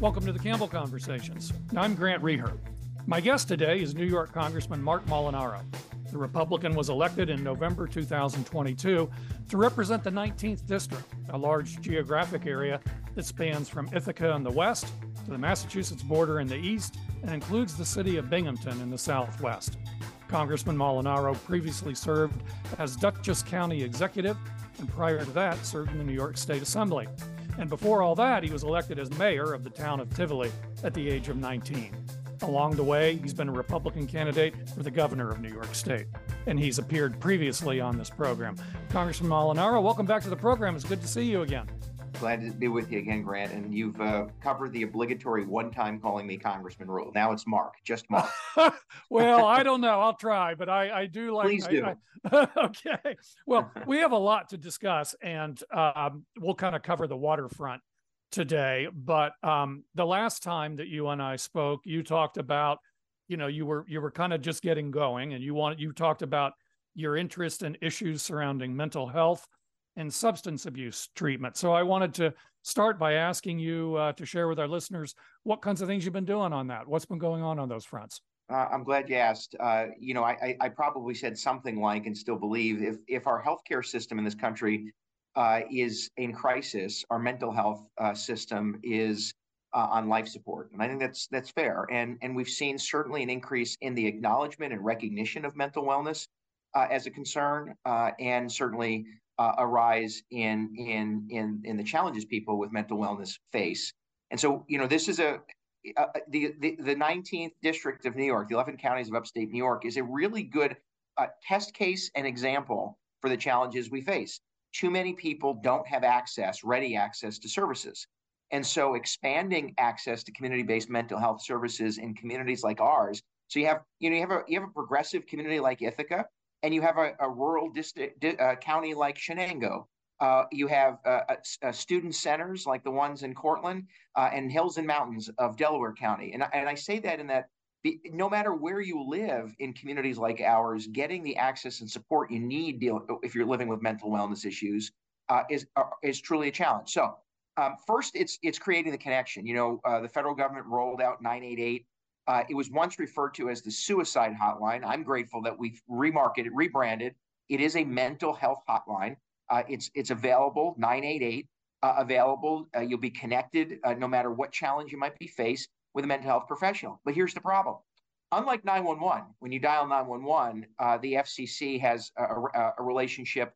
Welcome to the Campbell Conversations. I'm Grant Reeher. My guest today is New York Congressman Marc Molinaro. The Republican was elected in November 2022 to represent the 19th District, a large geographic area that spans from Ithaca in the west to the Massachusetts border in the east and includes the city of Binghamton in the southwest. Congressman Molinaro previously served as Dutchess County Executive and prior to that served in the New York State Assembly. And before all that, he was elected as mayor of the town of Tivoli at the age of 19. Along the way, he's been a Republican candidate for the governor of New York State, and he's appeared previously on this program. Congressman Molinaro, welcome back to the program. It's good to see you again. Glad to be with you again, Grant. And you've uh, covered the obligatory one time calling me Congressman rule. Now it's Marc, just Marc. well, I don't know. I'll try, but I, I do like. Please do. I, I, okay. Well, we have a lot to discuss, and um, we'll kind of cover the waterfront today. But um, the last time that you and I spoke, you talked about, you know, you were you were kind of just getting going, and you want you talked about your interest in issues surrounding mental health and substance abuse treatment. So I wanted to start by asking you uh, to share with our listeners what kinds of things you've been doing on that. What's been going on on those fronts? Uh, I'm glad you asked. Uh, you know, I, I, probably said something like, and still believe, if if our healthcare system in this country uh, is in crisis, our mental health uh, system is uh, on life support, and I think that's that's fair. And and we've seen certainly an increase in the acknowledgement and recognition of mental wellness as a concern, and certainly uh, arise in in in in the challenges people with mental wellness face. And so, you know, this is a uh, the, the the 19th district of New York, the 11 counties of upstate New York, is a really good uh, test case and example for the challenges we face. Too many people don't have access, ready access to services. And so expanding access to community-based mental health services in communities like ours. So you have, you know, you have a you have a progressive community like Ithaca and you have a, a rural district, uh, county like Shenango. Uh, you have uh, uh, student centers like the ones in Cortland uh, and hills and mountains of Delaware County. And, and I say that in that the, no matter where you live in communities like ours, getting the access and support you need deal, if you're living with mental wellness issues uh, is is truly a challenge. So um, first, it's it's creating the connection. You know, the federal government rolled out 988 uh, it was once referred to as the suicide hotline. I'm grateful that we've remarketed, rebranded. It is a mental health hotline. Uh, it's it's available 988 uh, available. Uh, you'll be connected uh, no matter what challenge you might be faced with a mental health professional. But here's the problem: unlike 911, when you dial 911, uh, the FCC has a, a, a relationship.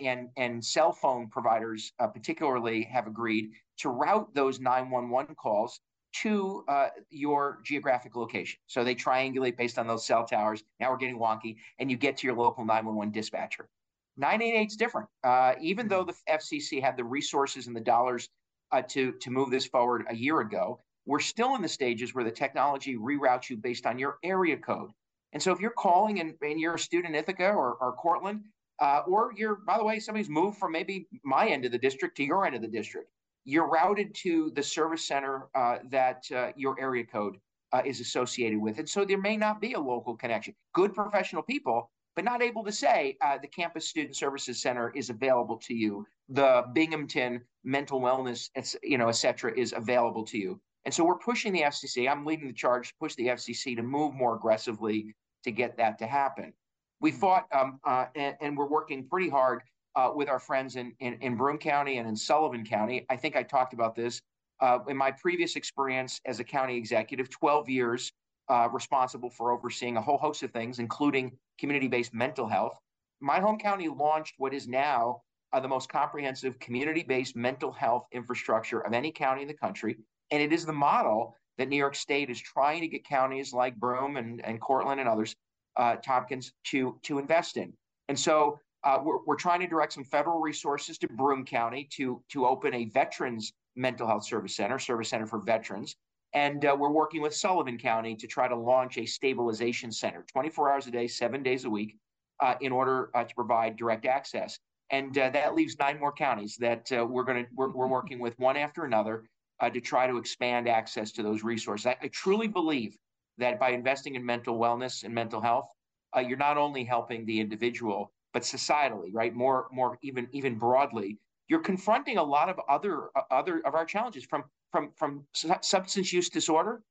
and and cell phone providers particularly have agreed to route those 911 calls to uh, your geographic location. So they triangulate based on those cell towers. Now we're getting wonky, and you get to your local 911 dispatcher. 988 is different. Uh, even though the FCC had the resources and the dollars uh, to, to move this forward a year ago, we're still in the stages where the technology reroutes you based on your area code. And so if you're calling and, and you're a student in Ithaca or, or Cortland, uh, or you're, by the way, somebody's moved from maybe my end of the district to your end of the district, you're routed to the service center uh, that uh, your area code uh, is associated with. And so there may not be a local connection. Good professional people, but not able to say uh, the Campus Student Services Center is available to you. The Binghamton Mental Wellness, you know, et cetera, is available to you. And so we're pushing the FCC. I'm leading the charge to push the FCC to move more aggressively to get that to happen. We hmm. fought, um, uh, and, and we're working pretty hard uh, with our friends in, in, in, Broome County and in Sullivan County. I think I talked about this uh, in my previous experience as a county executive, 12 years uh, responsible for overseeing a whole host of things, including community based mental health. My home county launched what is now uh, the most comprehensive community based mental health infrastructure of any county in the country. And it is the model that New York State is trying to get counties like Broome and, and Cortland and others, uh, Tompkins, to, to invest in. And so uh, we're, we're trying to direct some federal resources to Broome County to, to open a veterans mental health service center, service center for veterans. And uh, we're working with Sullivan County to try to launch a stabilization center 24 hours a day, seven days a week, uh, in order uh, to provide direct access. And uh, that leaves nine more counties that uh, we're going to we're, we're, working with one after another to try to expand access to those resources. I, I, truly believe that by investing in mental wellness and mental health, you're not only helping the individual, but societally, right? More, more even even broadly, you're confronting a lot of other uh, other of our challenges from from from substance use disorder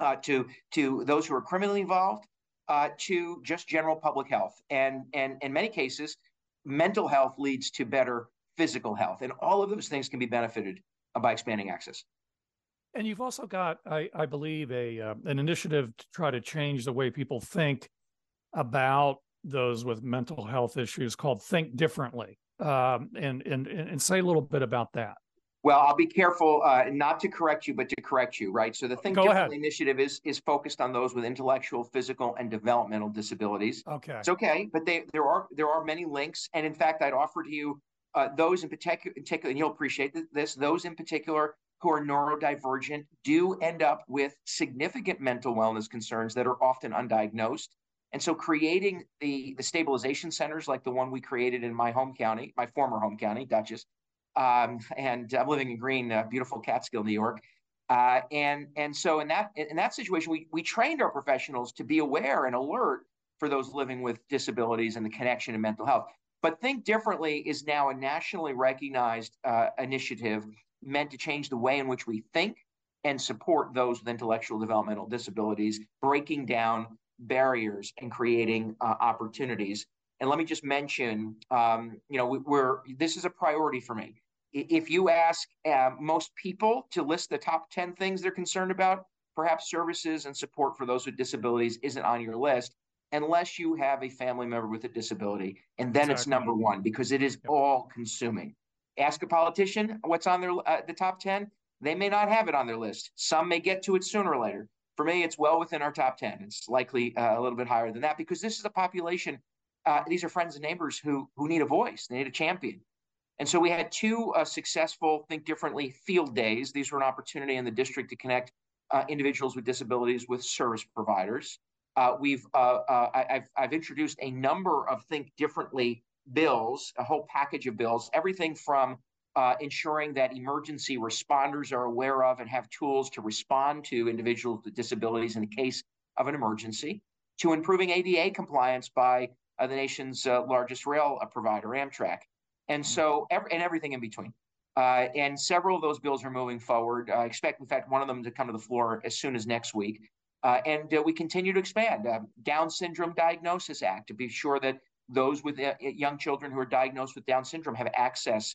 uh, to to those who are criminally involved uh, to just general public health. And and in many cases, mental health leads to better physical health, and all of those things can be benefited by expanding access. And you've also got, I, I believe, a uh, an initiative to try to change the way people think about those with mental health issues called Think Differently. Um, and, and and say a little bit about that. Well, I'll be careful uh, not to correct you, but to correct you, right? So the Think Go Differently ahead. initiative is is focused on those with intellectual, physical, and developmental disabilities. Okay, it's okay, but they there are there are many links, and in fact, I'd offer to you uh, those in particular, and you'll appreciate this. Those in particular who are neurodivergent do end up with significant mental wellness concerns that are often undiagnosed. And so, creating the the stabilization centers like the one we created in my home county, my former home county, Dutchess um, and I'm living in Greene, uh, beautiful Catskill, New York. Uh, and and so in that in that situation, we we trained our professionals to be aware and alert for those living with disabilities and the connection to mental health. But Think Differently is now a nationally recognized uh, initiative meant to change the way in which we think and support those with intellectual developmental disabilities, breaking down barriers and creating uh, opportunities. And let me just mention, um, you know, we, are this is a priority for me if you ask uh, most people to list the top 10 things they're concerned about, perhaps services and support for those with disabilities isn't on your list unless you have a family member with a disability. And then exactly. it's number one because it is yep. all consuming. Ask a politician what's on their uh, the top 10. They may not have it on their list. Some may get to it sooner or later. For me, it's well within our top 10. It's likely uh, a little bit higher than that because this is a population. Uh, these are friends and neighbors who who need a voice. They need a champion. And so we had two uh, successful Think Differently field days. These were an opportunity in the district to connect uh, individuals with disabilities with service providers. Uh, we've uh, I, have I've introduced a number of Think Differently bills, a whole package of bills, everything from uh, ensuring that emergency responders are aware of and have tools to respond to individuals with disabilities in the case of an emergency, to improving ADA compliance by the nation's largest rail provider, Amtrak. And so, every, and everything in between. Uh, and several of those bills are moving forward. I expect, in fact, one of them to come to the floor as soon as next week. Uh, and uh, we continue to expand uh, Down Syndrome Diagnosis Act to be sure that those with uh, young children who are diagnosed with Down syndrome have access uh,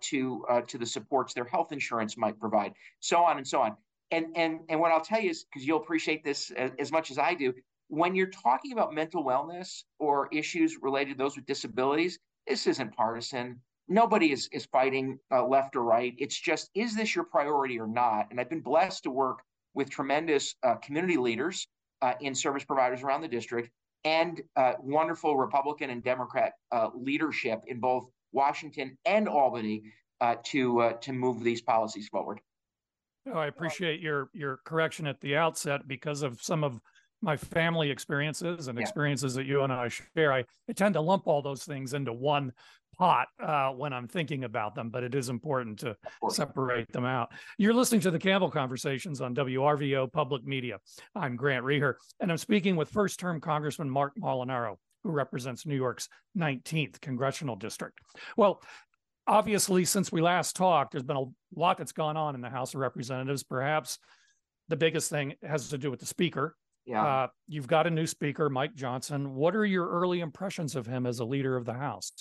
to to the supports their health insurance might provide, so on and so on. And and and what I'll tell you is because you'll appreciate this as, as much as I do. When you're talking about mental wellness or issues related to those with disabilities, this isn't partisan. Nobody is, is fighting uh, left or right. It's just, is this your priority or not? And I've been blessed to work with tremendous uh, community leaders uh, in service providers around the district and uh, wonderful Republican and Democrat uh, leadership in both Washington and Albany uh, to to move these policies forward. Oh, I appreciate your your correction at the outset because of some of my family experiences and yeah. experiences that you and I share, I, I, tend to lump all those things into one pot uh, when I'm thinking about them, but it is important to separate them out. You're listening to the Campbell Conversations on WRVO Public Media. I'm Grant Reeher, and I'm speaking with first term Congressman Marc Molinaro, who represents New York's 19th congressional district. Well, obviously, since we last talked, there's been a lot that's gone on in the House of Representatives. Perhaps the biggest thing has to do with the Speaker, yeah. Uh, you've got a new speaker, Mike Johnson. What are your early impressions of him as a leader of the House?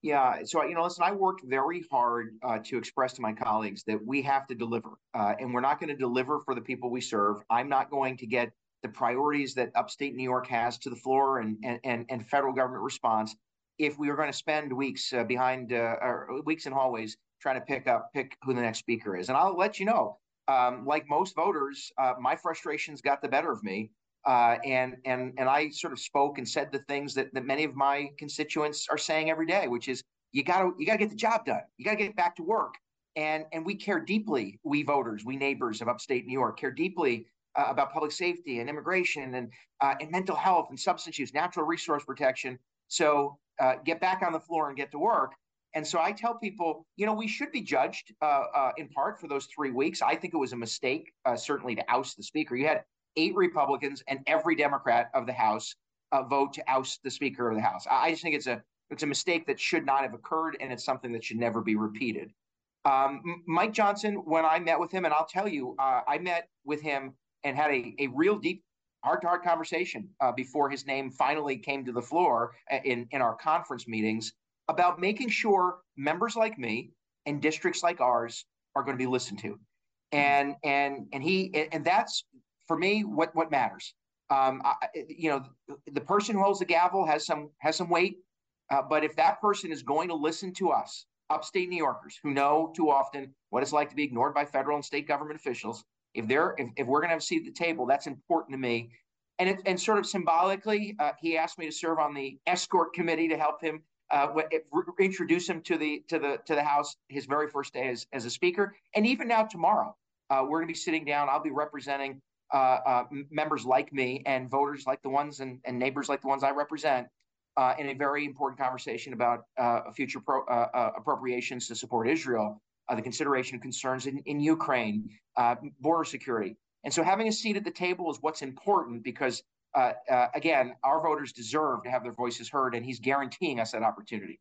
Yeah. So, you know, listen, I worked very hard uh, to express to my colleagues that we have to deliver, uh, and we're not going to deliver for the people we serve. I'm not going to get the priorities that upstate New York has to the floor and and and, federal government response if we were going to spend weeks uh, behind uh, or weeks in hallways trying to pick up pick who the next speaker is. And I'll let you know, um, like most voters, uh, my frustrations got the better of me. Uh, and and and I sort of spoke and said the things that, that many of my constituents are saying every day, which is you got to you got to get the job done. You got to get back to work. And and we care deeply, we voters, we neighbors of upstate New York, care deeply uh, about public safety and immigration and uh, and mental health and substance use, natural resource protection. So uh, get back on the floor and get to work. And so I tell people, you know, we should be judged uh, uh, in part for those three weeks. I think it was a mistake, certainly, to oust the speaker. You had eight Republicans and every Democrat of the House uh, vote to oust the Speaker of the House. I, I just think it's a it's a mistake that should not have occurred, and it's something that should never be repeated. Um, Mike Johnson, when I met with him, and I'll tell you, uh, I met with him and had a, a real deep heart to heart conversation uh, before his name finally came to the floor uh, in, in our conference meetings about making sure members like me and districts like ours are going to be listened to. And and and he and that's for me what what matters. Um, I, you know, the person who holds the gavel has some has some weight, uh, but if that person is going to listen to us, upstate New Yorkers who know too often what it's like to be ignored by federal and state government officials, if they're if, if we're going to have a seat at the table, that's important to me. And it, and sort of symbolically, uh, he asked me to serve on the escort committee to help him uh, introduce him to the to the to the House his very first day as as a speaker, and even now tomorrow, uh, we're going to be sitting down. I'll be representing uh, uh members like me and voters like the ones and, and neighbors like the ones I represent uh, in a very important conversation about uh, future pro, appropriations to support Israel, the consideration of concerns in, in Ukraine, border security. And so having a seat at the table is what's important because uh, uh, again, our voters deserve to have their voices heard, and he's guaranteeing us that opportunity.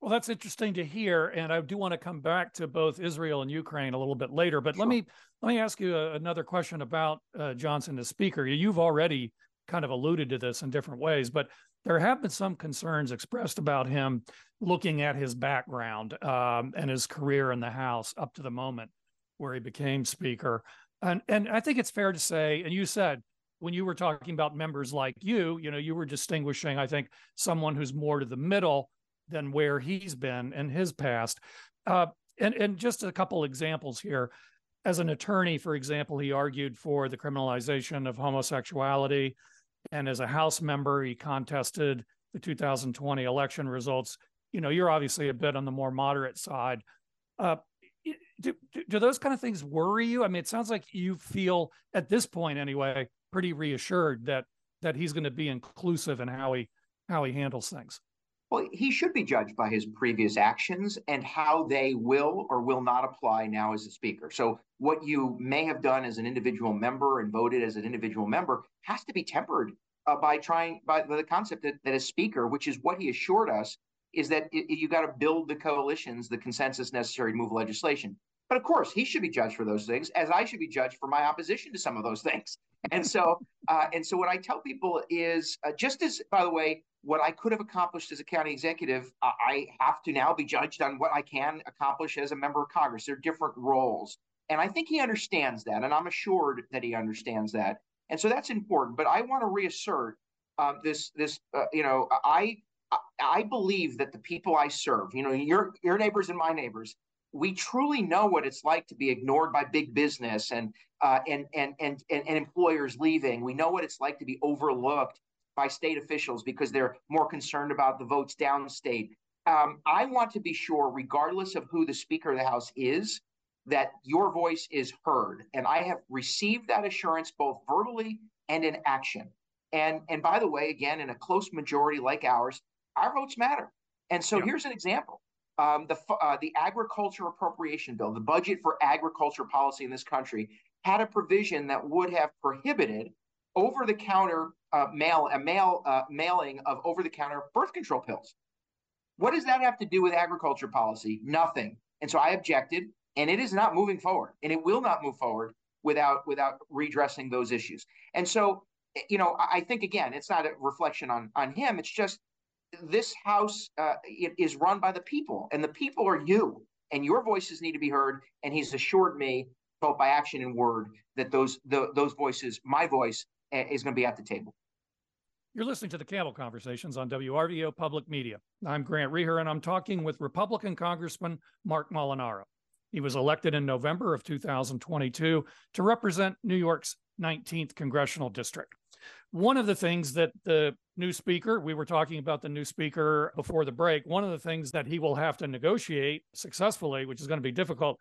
Well, that's interesting to hear, and I do want to come back to both Israel and Ukraine a little bit later. But sure. let me let me ask you a, another question about uh, Johnson as Speaker. You've already kind of alluded to this in different ways, but there have been some concerns expressed about him looking at his background um, and his career in the House up to the moment where he became Speaker. And and I think it's fair to say, and you said when you were talking about members like you, you know, you were distinguishing, I think, someone who's more to the middle than where he's been in his past. Uh, and and just a couple examples here. As an attorney, for example, he argued for the criminalization of homosexuality, and as a House member, he contested the 2020 election results. You know, you're obviously a bit on the more moderate side. Uh, do, do those kind of things worry you? I mean, it sounds like you feel at this point, anyway, pretty reassured that that he's going to be inclusive in how he how he handles things. Well, he should be judged by his previous actions and how they will or will not apply now as a speaker. So, what you may have done as an individual member and voted as an individual member has to be tempered uh, by trying by, the concept that, that a speaker, which is what he assured us, is that it, you got to build the coalitions, the consensus necessary to move legislation. But of course, he should be judged for those things, as I should be judged for my opposition to some of those things. And so, uh, and so, what I tell people is, uh, just as by the way, what I could have accomplished as a county executive, I have to now be judged on what I can accomplish as a member of Congress. They're different roles, and I think he understands that, and I'm assured that he understands that, and so that's important. But I want to reassert uh, this, this, uh, you know, I. I believe that the people I serve, you know, your your neighbors and my neighbors, we truly know what it's like to be ignored by big business and uh, and, and, and and and employers leaving. We know what it's like to be overlooked by state officials because they're more concerned about the votes downstate. Um, I want to be sure, regardless of who the Speaker of the House is, that your voice is heard, and I have received that assurance both verbally and in action. And and by the way, again, in a close majority like ours, our votes matter. And so here's an example um, the uh, the agriculture appropriation bill, the budget for agriculture policy in this country, had a provision that would have prohibited over the counter uh, mail a mail uh, mailing of over the counter birth control pills. What does that have to do with agriculture policy? Nothing. And so I objected, and it is not moving forward, and it will not move forward without without redressing those issues. And so, you know, I think again, it's not a reflection on on him. It's just this house uh, is run by the people, and the people are you, and your voices need to be heard. And he's assured me, both by action and word, that those the, those voices, my voice, is going to be at the table. You're listening to the Campbell Conversations on WRVO Public Media. I'm Grant Reeher, and I'm talking with Republican Congressman Marc Molinaro. He was elected in November of 2022 to represent New York's 19th congressional district. One of the things that the new speaker, we were talking about the new speaker before the break, one of the things that he will have to negotiate successfully, which is going to be difficult,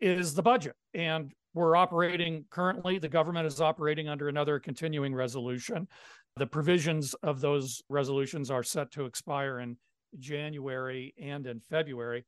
is the budget. And we're operating currently, the government is operating under another continuing resolution. The provisions of those resolutions are set to expire in January and in February.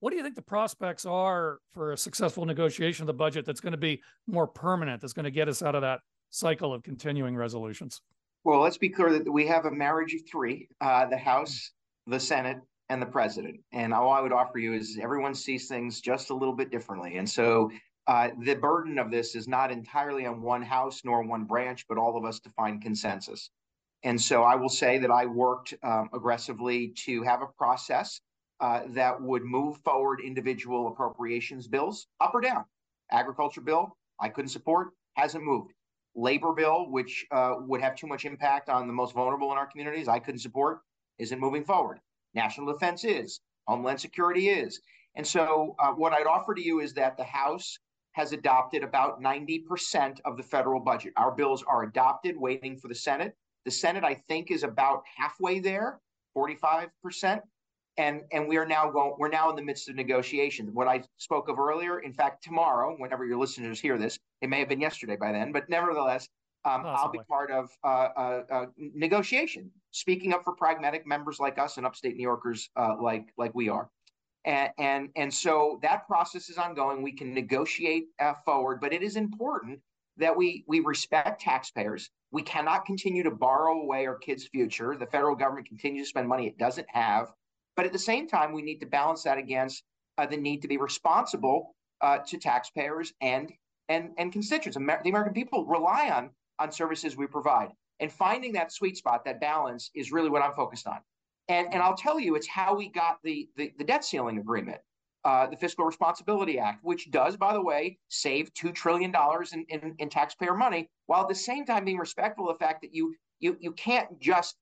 What do you think the prospects are for a successful negotiation of the budget that's going to be more permanent, that's going to get us out of that cycle of continuing resolutions? Well, let's be clear that we have a marriage of three: uh, the House, the Senate, and the president. And all I would offer you is everyone sees things just a little bit differently. And so uh, the burden of this is not entirely on one house nor one branch, but all of us to find consensus. And so I will say that I worked um, aggressively to have a process uh, that would move forward individual appropriations bills up or down. Agriculture bill, I couldn't support, hasn't moved. Labor bill, which uh, would have too much impact on the most vulnerable in our communities, I couldn't support, isn't moving forward. National defense is, Homeland Security is. And so, uh, what I'd offer to you is that the House has adopted about 90% of the federal budget. Our bills are adopted, waiting for the Senate. The Senate, I think, is about halfway there, 45%. And, and we are now going, we're now in the midst of negotiations. What I spoke of earlier, in fact, tomorrow, whenever your listeners hear this, it may have been yesterday by then, but nevertheless, um, I'll be part of uh, uh, uh, negotiation, speaking up for pragmatic members like us and upstate New Yorkers uh, like like we are, and, and so that process is ongoing. We can negotiate uh, forward, but it is important that we we respect taxpayers. We cannot continue to borrow away our kids' future. The federal government continues to spend money it doesn't have, but at the same time, we need to balance that against uh, the need to be responsible to taxpayers and and and constituents. Amer- the American people rely on on services we provide. And finding that sweet spot, that balance, is really what I'm focused on. And, and I'll tell you, it's how we got the, the, the debt ceiling agreement, uh, the Fiscal Responsibility Act, which does, by the way, save $2 trillion in, in, in taxpayer money, while at the same time being respectful of the fact that you, you, you can't just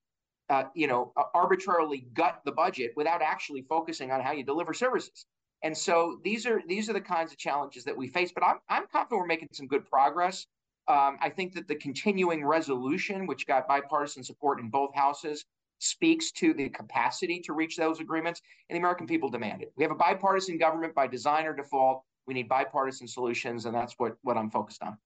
uh, you know, arbitrarily gut the budget without actually focusing on how you deliver services. And so these are these are the kinds of challenges that we face. But I'm I'm confident we're making some good progress. Um, I think that the continuing resolution, which got bipartisan support in both houses, speaks to the capacity to reach those agreements, and the American people demand it. We have a bipartisan government by design or default. We need bipartisan solutions, and that's what, what I'm focused on.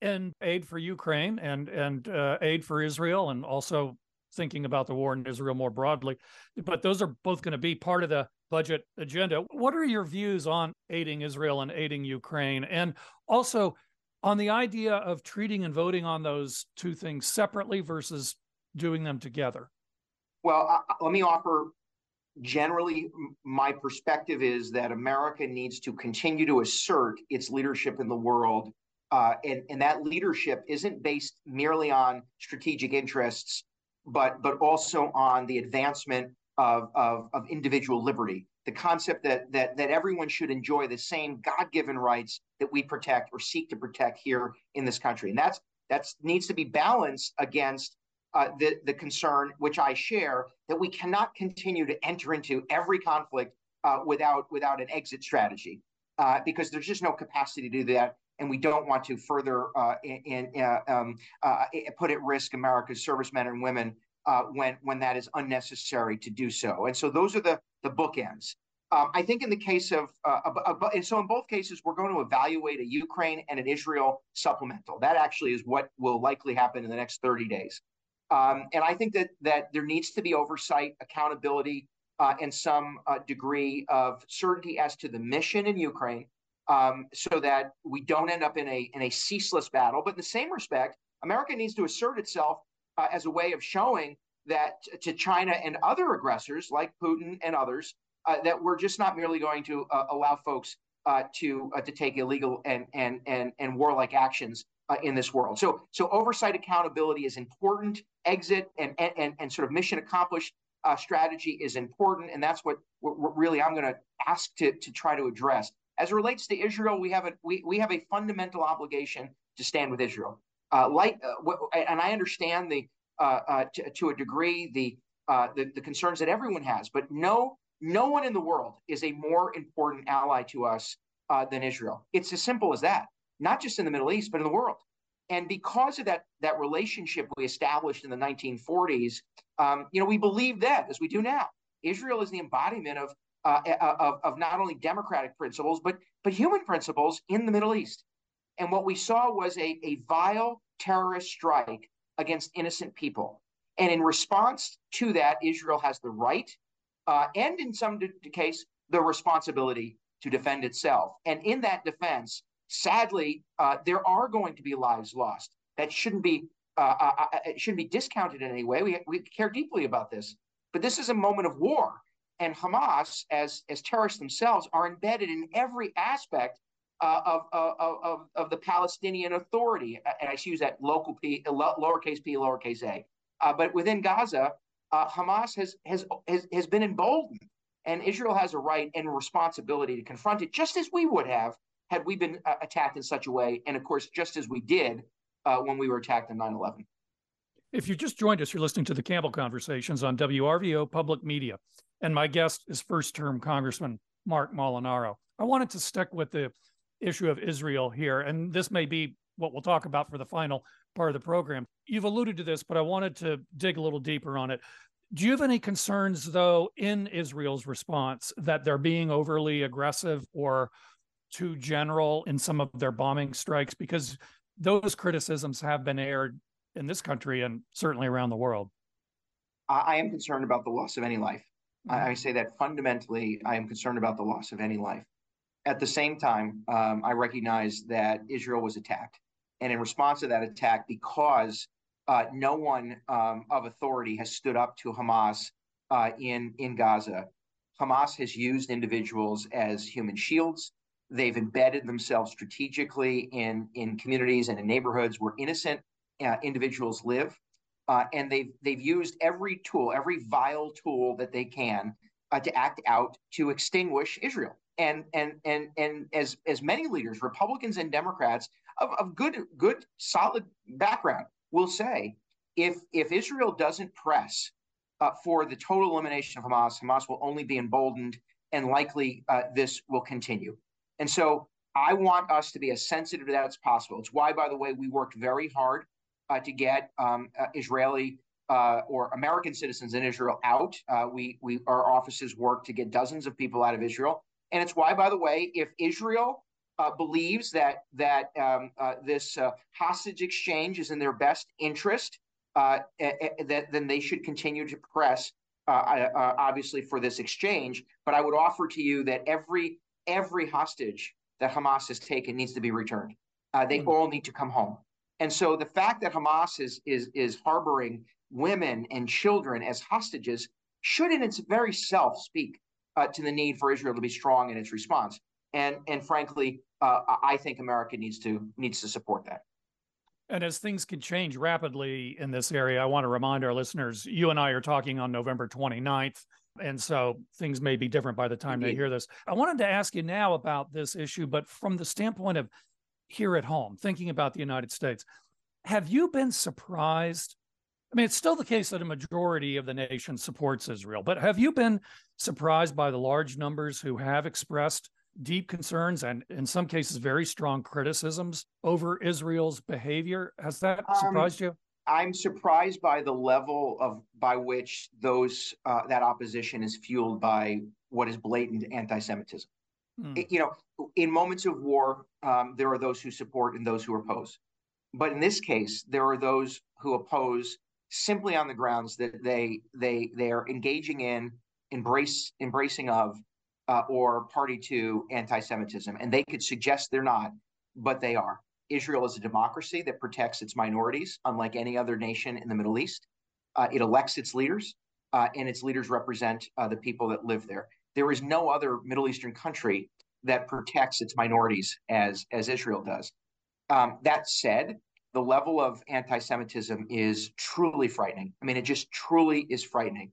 And aid for Ukraine and and uh, aid for Israel, and also thinking about the war in Israel more broadly. But those are both going to be part of the budget agenda. What are your views on aiding Israel and aiding Ukraine, and also on the idea of treating and voting on those two things separately versus doing them together? Well, uh, let me offer generally my perspective is that America needs to continue to assert its leadership in the world. Uh, and, and that leadership isn't based merely on strategic interests, but, but also on the advancement of, of, of individual liberty the concept that that that everyone should enjoy the same God-given rights that we protect or seek to protect here in this country, and that's that's needs to be balanced against uh, the the concern which I share that we cannot continue to enter into every conflict uh, without without an exit strategy, uh, because there's just no capacity to do that, and we don't want to further uh, in, uh, um, uh, put at risk America's servicemen and women when when that is unnecessary to do so. And so those are the the bookends. Um, I think in the case of, uh, and so in both cases, we're going to evaluate a Ukraine and an Israel supplemental. That actually is what will likely happen in the next 30 days. Um, and I think that that there needs to be oversight, accountability, uh, and some uh, degree of certainty as to the mission in Ukraine, um, so that we don't end up in a in a ceaseless battle. But in the same respect, America needs to assert itself uh, as a way of showing that to China and other aggressors like Putin and others uh, that we're just not merely going to uh, allow folks uh, to to take illegal and and and and warlike actions uh, in this world. So so oversight accountability is important. Exit and and and sort of mission accomplished uh, strategy is important, and that's what, what, what really I'm going to ask to to try to address. As it relates to Israel, we have a we, we have a fundamental obligation to stand with Israel. Uh, like, and I understand the uh, uh, to, to, a degree the, uh, the, the concerns that everyone has, but no no one in the world is a more important ally to us uh, than Israel. It's as simple as that. Not just in the Middle East, but in the world. And because of that that relationship we established in the 1940s, um, you know, we believe that as we do now. Israel is the embodiment of, uh, of of not only democratic principles but but human principles in the Middle East. And what we saw was a, a vile terrorist strike against innocent people. And in response to that, Israel has the right uh, and in some d- case, the responsibility to defend itself. And in that defense, sadly, uh, there are going to be lives lost. That shouldn't be uh, uh, uh, it shouldn't be discounted in any way. We, we care deeply about this, but this is a moment of war, and Hamas, as as terrorists themselves, are embedded in every aspect uh, of, of, of, of the Palestinian Authority, and I use that local p, lowercase p, lowercase a. Uh, but within Gaza, uh, Hamas has, has has has been emboldened, and Israel has a right and responsibility to confront it, just as we would have had we been uh, attacked in such a way, and of course, just as we did uh, when we were attacked in 9/11. If you just joined us, you're listening to the Campbell Conversations on WRVO Public Media, and my guest is first-term Congressman Marc Molinaro. I wanted to stick with the issue of Israel here, and this may be what we'll talk about for the final part of the program. You've alluded to this, but I wanted to dig a little deeper on it. Do you have any concerns, though, in Israel's response that they're being overly aggressive or too general in some of their bombing strikes? Because those criticisms have been aired in this country and certainly around the world. I am concerned about the loss of any life. Mm-hmm. I say that fundamentally, I am concerned about the loss of any life. At the same time, um, I recognize that Israel was attacked. And in response to that attack, because uh, no one um, of authority has stood up to Hamas uh, in, in Gaza, Hamas has used individuals as human shields. They've embedded themselves strategically in, in communities and in neighborhoods where innocent uh, individuals live. Uh, and they've they've used every tool, every vile tool that they can uh, to act out to extinguish Israel and and and and as as many leaders, Republicans and Democrats of, of good good solid background will say, if if Israel doesn't press uh, for the total elimination of Hamas, Hamas will only be emboldened, and likely uh, this will continue. And so I want us to be as sensitive to that as possible. It's why, by the way, we worked very hard uh, to get um, uh, Israeli uh, or American citizens in Israel out. Uh, we we our offices worked to get dozens of people out of Israel. And it's why, by the way, if Israel uh, believes that that um, uh, this hostage exchange is in their best interest, uh, that then they should continue to press, obviously, for this exchange. But I would offer to you that every every hostage that Hamas has taken needs to be returned. they mm-hmm. all need to come home. And so the fact that Hamas is is is harboring women and children as hostages should, in its very self, speak uh, to the need for Israel to be strong in its response. And and frankly, uh, I think America needs to needs to support that. And as things can change rapidly in this area, I want to remind our listeners, you and I are talking on November 29th. And so things may be different by the time Indeed. they hear this. I wanted to ask you now about this issue, but from the standpoint of here at home, thinking about the United States, have you been surprised I mean, it's still the case that a majority of the nation supports Israel, but have you been surprised by the large numbers who have expressed deep concerns and, in some cases, very strong criticisms over Israel's behavior? Has that um, surprised um, you? I'm surprised by the level of by which those uh, that opposition is fueled by what is blatant anti-Semitism. Hmm. It, you know, in moments of war, um, there are those who support and those who oppose. But in this case, there are those who oppose simply on the grounds that they they they are engaging in embrace embracing of uh, or party to anti-Semitism, and they could suggest they're not, but they are. Israel is a democracy that protects its minorities, unlike any other nation in the Middle East. Uh, it elects its leaders, uh, and its leaders represent uh, the people that live there. There is no other Middle Eastern country that protects its minorities as as Israel does. Um, that said, the level of anti-Semitism is truly frightening. I mean, it just truly is frightening.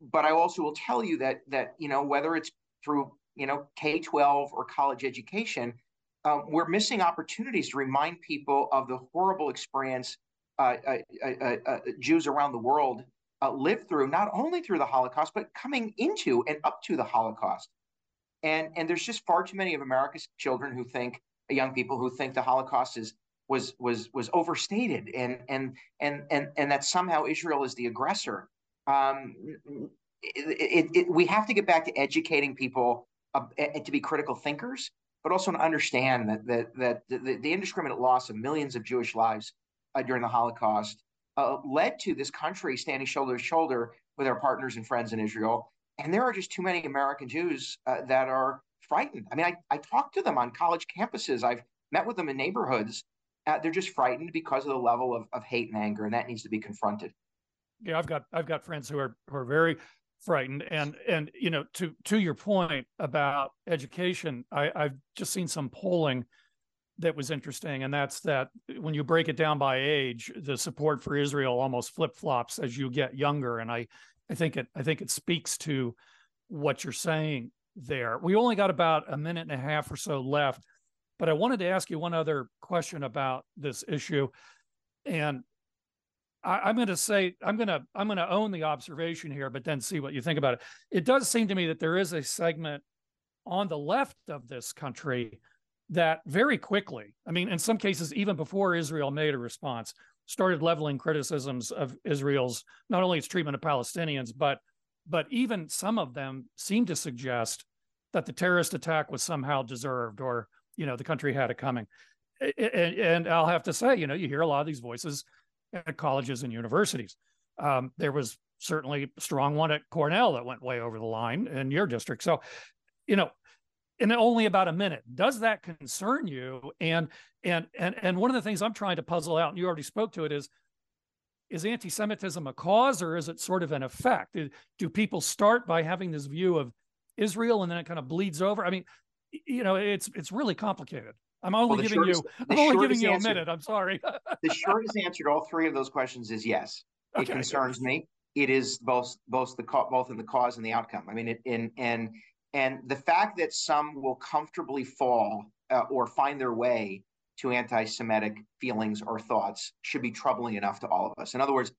But I also will tell you that that you know whether it's through you know K twelve or college education, uh, we're missing opportunities to remind people of the horrible experience uh, uh, uh, uh Jews around the world uh, lived through, not only through the Holocaust but coming into and up to the Holocaust. And and there's just far too many of America's children who think young people who think the Holocaust is was was was overstated and and and and and that somehow Israel is the aggressor. Um, it, it, we have to get back to educating people uh, to be critical thinkers, but also to understand that that that the, the indiscriminate loss of millions of Jewish lives uh, during the Holocaust uh, led to this country standing shoulder to shoulder with our partners and friends in Israel. And there are just too many American Jews uh, that are frightened. I mean, I, I talk to them on college campuses. I've met with them in neighborhoods uh, they're just frightened because of the level of, of hate and anger, and that needs to be confronted. Yeah, I've got I've got friends who are who are very frightened. And and you know, to to your point about education, I, I've just seen some polling that was interesting, and that's that when you break it down by age, the support for Israel almost flip flops as you get younger. And I I think it I think it speaks to what you're saying there. We only got about a minute and a half or so left, but I wanted to ask you one other question about this issue. And I, am going to say I'm going to I'm going to own the observation here, but then see what you think about it. It does seem to me that there is a segment on the left of this country that very quickly, I mean, in some cases, even before Israel made a response, started leveling criticisms of Israel's not only its treatment of Palestinians, but but even some of them seem to suggest that the terrorist attack was somehow deserved or you know the country had it coming and, and i'll have to say you know you hear a lot of these voices at colleges and universities um, there was certainly a strong one at cornell that went way over the line in your district so you know in only about a minute does that concern you and and and and one of the things i'm trying to puzzle out and you already spoke to it is is anti-Semitism a cause or is it sort of an effect? Do people start by having this view of Israel and then it kind of bleeds over? I mean, you know, it's it's really complicated. I'm only well, giving shortest, you I'm only giving you a minute. I'm sorry. the shortest answer to all three of those questions is yes. Okay. It concerns me. It is both both the both in the cause and the outcome. I mean, it in and and the fact that some will comfortably fall uh, or find their way to anti Semitic feelings or thoughts should be troubling enough to all of us. In other words,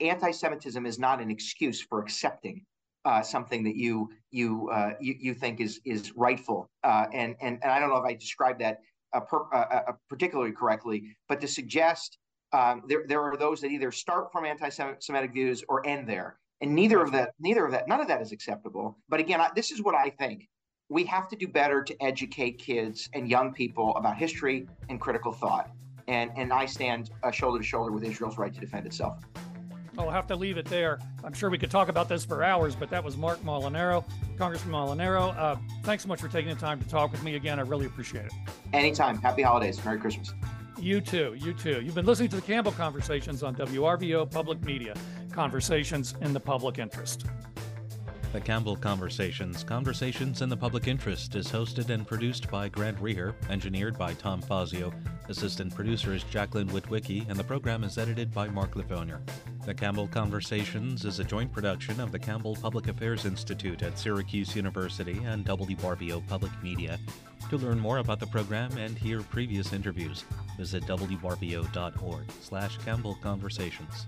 anti Semitism is not an excuse for accepting. Uh, something that you you, uh, you you think is is rightful, uh, and and and I don't know if I described that per, particularly correctly, but to suggest um, there there are those that either start from anti-Semitic views or end there, and neither of that neither of that none of that is acceptable. But again, I, this is what I think we have to do better to educate kids and young people about history and critical thought. And, and I stand uh, shoulder to shoulder with Israel's right to defend itself. I'll have to leave it there. I'm sure we could talk about this for hours, but that was Marc Molinaro, Congressman Molinaro. Uh, thanks so much for taking the time to talk with me again. I really appreciate it. Anytime. Happy holidays. Merry Christmas. You too. You too. You've been listening to the Campbell Conversations on WRVO Public Media, conversations in the public interest. The Campbell Conversations, Conversations in the Public Interest, is hosted and produced by Grant Reeher, engineered by Tom Fazio, assistant producer is Jacqueline Witwicky, and the program is edited by Mark Lefonier. The Campbell Conversations is a joint production of the Campbell Public Affairs Institute at Syracuse University and WRVO Public Media. To learn more about the program and hear previous interviews, visit wrvo.org slash Campbell Conversations.